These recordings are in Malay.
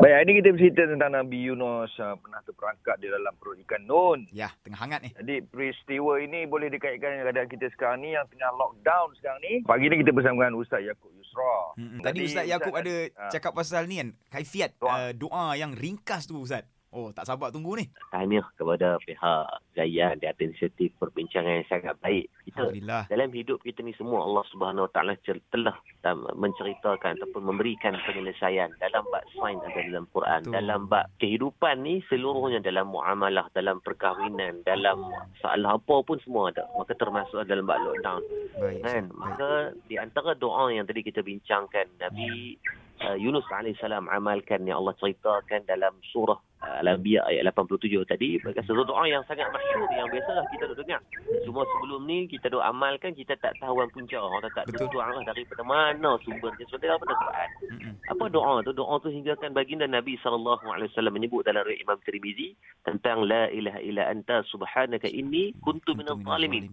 Baik, hari ini kita bercerita tentang Nabi Yunus uh, pernah terperangkap di dalam perut ikan Nun. Ya, tengah hangat ni. Jadi peristiwa ini boleh dikaitkan dengan keadaan kita sekarang ni yang tengah lockdown sekarang ni. Pagi ni kita bersama dengan Ustaz Yaakob Yusra. Hmm, Tadi Jadi, Ustaz Yaakob Ustaz- ada ha. cakap pasal ni kan, kaifiat Doa. uh, doa yang ringkas tu Ustaz. Oh, tak sabar tunggu ni. tahniah kepada pihak Zayan di atas inisiatif perbincangan yang sangat baik. Kita Alhamdulillah. dalam hidup kita ni semua Allah Subhanahu Wa Taala telah menceritakan ataupun memberikan penyelesaian dalam bab sains ada dalam Quran, Betul. dalam bab kehidupan ni seluruhnya dalam muamalah, dalam perkahwinan, dalam masalah apa pun semua ada. Maka termasuk dalam bab lockdown. Baik. Kan? Ustaz. Baik. Maka di antara doa yang tadi kita bincangkan Nabi uh, Yunus alaihissalam amalkan yang Allah ceritakan dalam surah Al-Anbiya ayat 87 tadi berkata satu doa yang sangat masyhur yang biasalah kita duk dengar. Cuma sebelum ni kita duk amalkan kita tak tahu punca orang tak Betul. tentu arah daripada mana sumbernya sebenarnya daripada Quran. Mm-mm. Apa doa tu? Doa tu hinggakan baginda Nabi sallallahu alaihi wasallam menyebut dalam riwayat Imam Tirmizi tentang la ilaha illa anta subhanaka inni kuntu minadh minaz zalimin.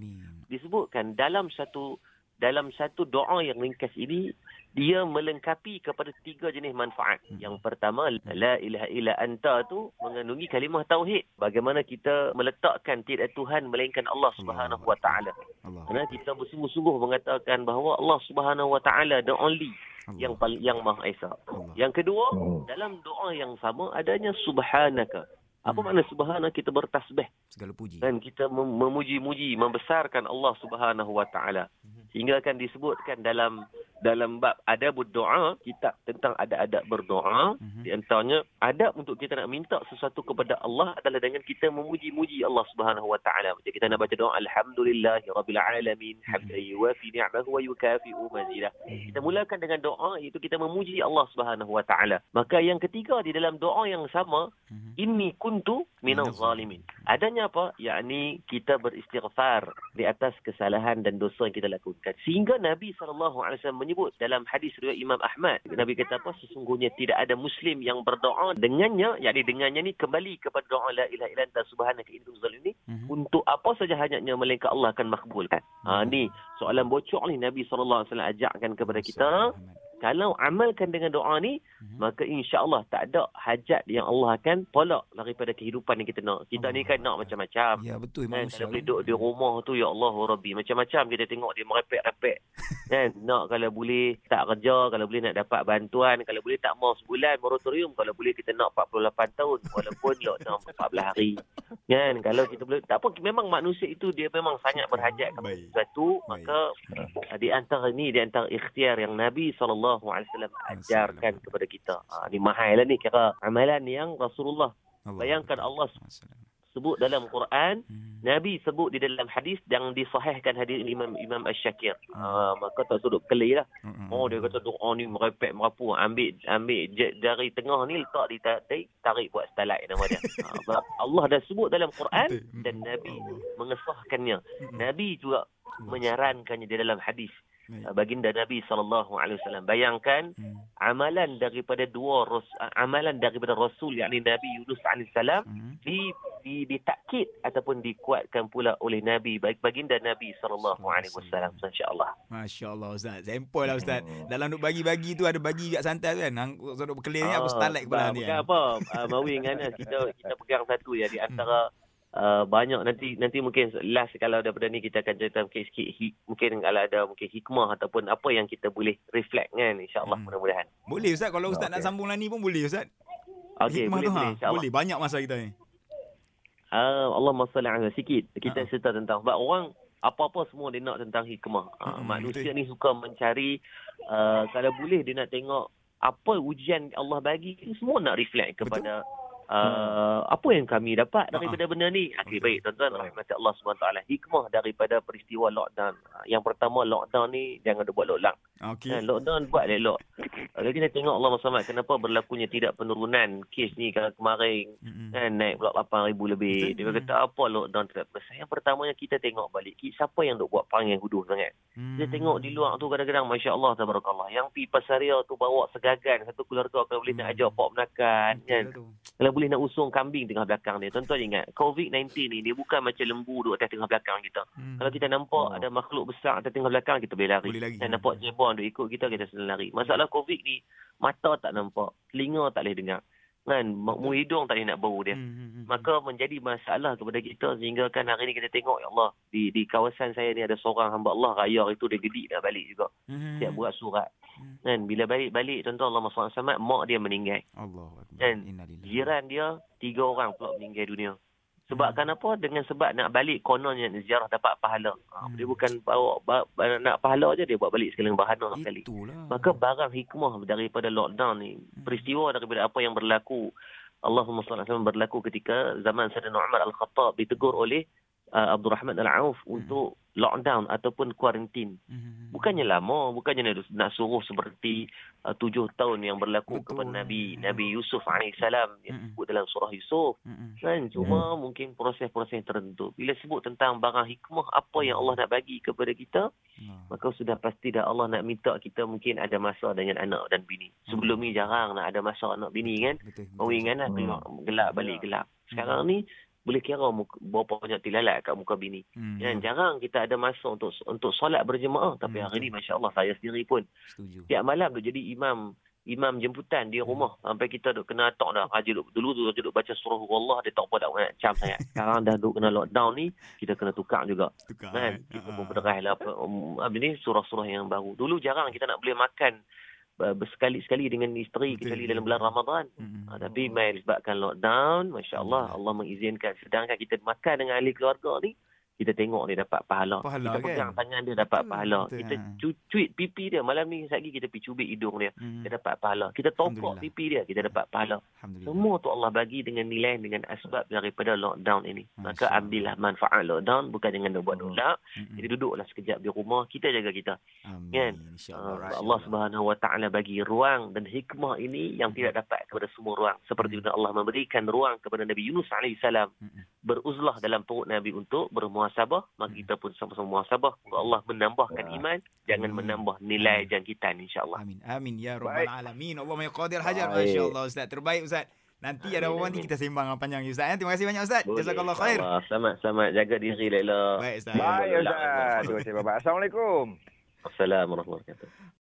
disebutkan dalam satu dalam satu doa yang ringkas ini dia melengkapi kepada tiga jenis manfaat. Hmm. Yang pertama la ilaha illa anta tu mengandungi kalimah tauhid. Bagaimana kita meletakkan tiada Tuhan melainkan Allah Subhanahu wa taala. Allah. Kerana kita bersungguh-sungguh mengatakan bahawa Allah Subhanahu wa taala the only Allah. yang paling yang Maha Esa. Allah. Yang kedua, Hmm. dalam doa yang sama adanya subhanaka. Apa Hmm. makna subhana kita bertasbih? Segala puji. dan kita mem- memuji-muji membesarkan Allah Subhanahu wa taala Mhm. sehingga akan disebutkan dalam dalam bab adab berdoa kitab tentang adab-adab berdoa Mhm. di antaranya adab untuk kita nak minta sesuatu kepada Allah adalah dengan kita memuji-muji Allah Subhanahu wa taala macam kita nak baca doa alhamdulillahirabbil alamin hamdan yuwafi ni'mahu wa yukafi'u mazidah Mhm. kita mulakan dengan doa iaitu kita memuji Allah Subhanahu wa taala maka yang ketiga di dalam doa yang sama Mhm. inni kuntu minaz zalimin. Adanya apa? Yakni kita beristighfar di atas kesalahan dan dosa yang kita lakukan. Sehingga Nabi SAW menyebut dalam hadis riwayat Imam Ahmad. Nabi kata apa? Sesungguhnya tidak ada Muslim yang berdoa dengannya, yakni dengannya ni kembali kepada doa la ilaha illa anta subhanaka inni kuntu zalimin Mhm. untuk apa saja hajatnya melainkan Allah akan makbulkan. Ha ni soalan bocor ni Nabi SAW ajarkan kepada kita. Kalau amalkan dengan doa ni, Mhm. maka insya-Allah tak ada hajat yang Allah akan tolak daripada kehidupan yang kita nak. Kita ni kan nak macam-macam. Ya betul Kan, manusia. kalau boleh duduk di rumah tu ya Allah Rabbi macam-macam kita tengok dia merepek-repek. kan nak kalau boleh tak kerja, kalau boleh nak dapat bantuan, kalau boleh tak mau sebulan moratorium, kalau boleh kita nak 48 tahun walaupun lockdown 14 hari. Kan kalau kita boleh tak apa memang manusia itu dia memang sangat berhajat kepada Baik. sesuatu Baik. maka uh, di antara ni di antara ikhtiar yang Nabi SAW ajarkan kepada kita. Ha, ni mahal lah ni kira amalan yang Rasulullah Allah. Bayangkan Allah. Sebut dalam Quran Mhm. Nabi sebut di dalam hadis yang disahihkan hadis Imam Imam Asy-Syakir. Ha, maka tak sudut kelih lah. Mhm. Oh dia kata doa ni merepek merapu ambil ambil je- jari tengah ni letak di tarik tarik buat stalak nama dia. Sebab Allah dah sebut dalam Quran dan Nabi mengesahkannya. Mhm. Nabi juga menyarankannya di dalam hadis. Baik. Uh, Baginda Nabi sallallahu alaihi wasallam bayangkan Mhm. amalan daripada dua ras, amalan daripada Rasul yakni Nabi Yunus alaihi salam Mhm. di di ditakkid ataupun dikuatkan pula oleh Nabi baik baginda Nabi sallallahu alaihi wasallam insya-Allah. Masya Allah Ustaz. Sempoi lah Ustaz. Hmm. Dalam duk bagi-bagi tu ada bagi kat santai tu kan. Hang duk berkelih ni aku starlight kepala ni. Bukan apa, uh, Mawi dengan Anas kita kita pegang satu ya di antara Uh, banyak nanti nanti mungkin last kalau daripada ni kita akan cerita mungkin sikit hi, mungkin kalau ada mungkin hikmah ataupun apa yang kita boleh reflect kan insyaallah Hmm. mudah-mudahan. Boleh Ustaz kalau Ustaz nak Okey. sambung lah ni pun boleh Ustaz. Okey boleh tu, ha? boleh insyaallah. Boleh banyak masa kita ni. Uh, Allahumma salli ala sikit kita Ha. cerita tentang sebab orang apa-apa semua dia nak tentang hikmah. Uh, Hmm, manusia ni suka mencari uh, kalau boleh dia nak tengok apa ujian Allah bagi semua nak reflect kepada uh, apa yang kami dapat daripada benda ni. Okey Betul. baik tuan-tuan rahmat Allah SWT hikmah daripada peristiwa lockdown. Yang pertama lockdown ni jangan dia buat lockdown. Okey. Kan, lockdown buat elok. Kalau kita tengok Allah SWT kenapa berlakunya tidak penurunan kes ni kalau kemarin Mhm. kan naik pula 8,000 lebih. Betul. Dia kata apa lockdown tidak besar. Yang pertamanya kita tengok balik. Siapa yang duk buat yang huduh sangat. Hmm. Kita tengok di luar tu kadang-kadang Masya Allah Tabarakallah. Yang pi pasaria tu bawa segagan. Satu keluarga kalau boleh nak Hmm. ajak pok menakan. Betul Kan? tu. Kalau boleh nak usung kambing tengah belakang dia. Tuan-tuan ingat. COVID-19 ni dia bukan macam lembu duduk atas tengah belakang kita. Hmm. Kalau kita nampak Oh. ada makhluk besar atas tengah belakang kita boleh lari. Boleh lari. Dan nampak jebon duk ikut kita kita senang lari. Masalah COVID ni mata tak nampak, telinga tak boleh dengar. Kan, mu hidung tak boleh nak bau dia. Hmm, hmm, hmm. Maka menjadi masalah kepada kita sehingga kan hari ni kita tengok ya Allah di di kawasan saya ni ada seorang hamba Allah raya itu dia gedik dah balik juga. Hmm, Siap buat surat. Hmm. Kan bila balik-balik tuan-tuan Allah SWT mak dia meninggal. Allah. Kan. Jiran dia tiga orang pula meninggal dunia. Hmm. Sebabkan apa? Dengan sebab nak balik kononnya ziarah dapat pahala. Ha, Hmm. Dia bukan bawa, bawa nak pahala je dia buat balik sekali bahana sekali. Itulah. Maka barang hikmah daripada lockdown ni, Hmm. peristiwa daripada apa yang berlaku Allahumma salli alaihi wasallam berlaku ketika zaman Sayyidina Umar Al-Khattab ditegur oleh uh, Abdul Rahman Al-Auf untuk lockdown ataupun kuarantin. Hmm, hmm, hmm. Bukannya lama, bukannya nak, nak suruh seperti uh, tujuh tahun yang berlaku Betul. kepada Nabi Hmm. Nabi Yusuf AS yang Hmm. disebut dalam surah Yusuf. Hmm, hmm. Kan cuma mungkin proses-proses tertentu. Bila sebut tentang barang hikmah apa yang Allah nak bagi kepada kita, Ah. maka sudah pasti dah Allah nak minta kita mungkin ada masa dengan anak dan bini. Sebelum ni jarang nak ada masa anak bini kan. Betul. betul. Orang ingat lah tengok gelap balik gelap. Sekarang ni boleh kira muka, berapa banyak tilalat kat muka bini. Hmm, Kan jarang kita ada masa untuk untuk solat berjemaah. Tapi Hmm, hari ni masya-Allah saya sendiri pun Setuju. tiap malam duk jadi imam imam jemputan di rumah. Sampai kita duk kena tok dah. Haji duk dulu tu haji duk baca surah Allah dia tak apa tak nak cam sangat. Sekarang dah duk kena lockdown ni kita kena tukar juga. Tukar. kan? eh. kita Ah, pun berderah lah apa um, apa ni surah-surah yang baru. Dulu jarang kita nak boleh makan bersekali-sekali dengan isteri Betul. kecuali dalam bulan Ramadan Hmm, hmm. Ha, tapi main disebabkan lockdown, Masya Allah, Allah mengizinkan. Sedangkan kita makan dengan ahli keluarga ni, kita tengok dia dapat pahala. Pahala, kita kan? pegang tangan dia dapat Betul, pahala. betul, kita ha. cuit pipi dia. Malam ni lagi kita pergi cubit hidung dia. Hmm. Kita dapat pahala. Kita topok pipi dia. Kita dapat pahala. Alhamdulillah. Semua tu Allah bagi dengan nilai, dengan asbab daripada lockdown ini. Maka Masya ambillah manfaat lockdown. Bukan dengan nak buat. Hmm, hmm. Jadi duduklah sekejap di rumah. Kita jaga kita. Amin. kan? InsyaAllah. Uh, Allah Subhanahu Wa Taala bagi ruang dan hikmah ini yang tidak dapat kepada semua ruang. Seperti mana Allah memberikan ruang kepada Nabi Yunus alaihissalam Mm-mm. beruzlah dalam perut Nabi untuk bermuhasabah, maka kita pun sama-sama muhasabah. Moga Allah menambahkan Ya. iman, jangan Amin. menambah nilai jangkitan insya-Allah. Amin. Amin ya rabbal alamin. Allah ya qadir hajar. Masya-Allah Ustaz. Terbaik Ustaz. Nanti ada Amin, apa nanti amin. kita sembang panjang Ustaz. ya. Terima kasih banyak Ustaz. Jazakallah khair. Selamat selamat jaga diri Laila. Baik Ustaz. Baik Boleh. Ustaz. Terima kasih Bapak. Assalamualaikum. Assalamualaikum warahmatullahi wabarakatuh.